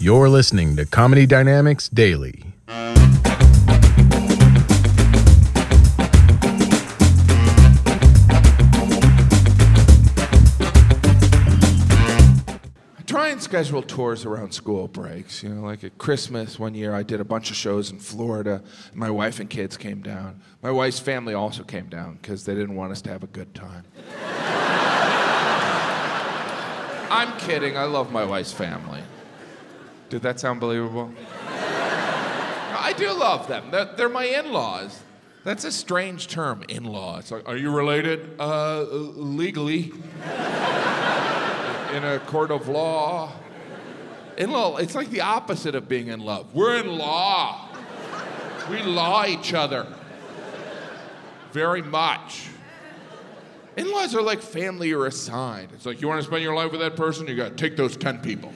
You're listening to Comedy Dynamics Daily. I try and schedule tours around school breaks. You know, like at Christmas one year, I did a bunch of shows in Florida. My wife and kids came down. My wife's family also came down because they didn't want us to have a good time. I'm kidding. I love my wife's family. Did that sound believable? I do love them. They're, they're my in laws. That's a strange term, in law. It's like, are you related? Uh, legally in a court of law. In law, it's like the opposite of being in love. We're in law. We law each other very much. In laws are like family you're assigned. It's like, you want to spend your life with that person? You got to take those 10 people.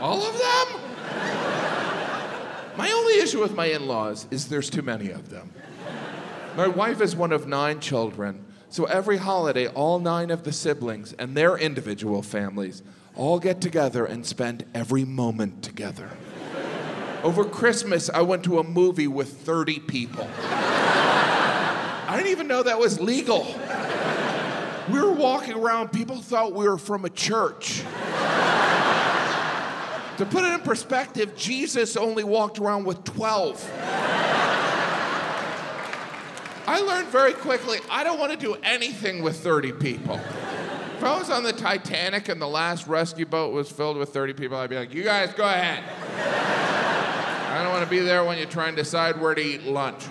All of them? My only issue with my in laws is there's too many of them. My wife is one of nine children, so every holiday, all nine of the siblings and their individual families all get together and spend every moment together. Over Christmas, I went to a movie with 30 people. I didn't even know that was legal. We were walking around, people thought we were from a church. To put it in perspective, Jesus only walked around with 12. I learned very quickly I don't want to do anything with 30 people. If I was on the Titanic and the last rescue boat was filled with 30 people, I'd be like, you guys go ahead. I don't want to be there when you try and decide where to eat lunch.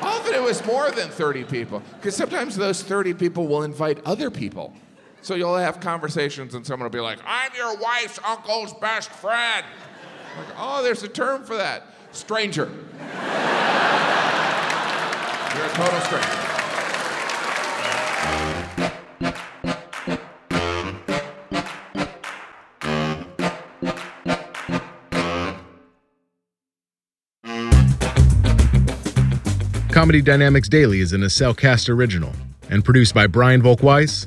Often it was more than 30 people, because sometimes those 30 people will invite other people. So you'll have conversations and someone will be like, I'm your wife's uncle's best friend. Like, oh, there's a term for that. Stranger. You're a total stranger. Comedy Dynamics Daily is an Acelcast original and produced by Brian Volk-Weiss,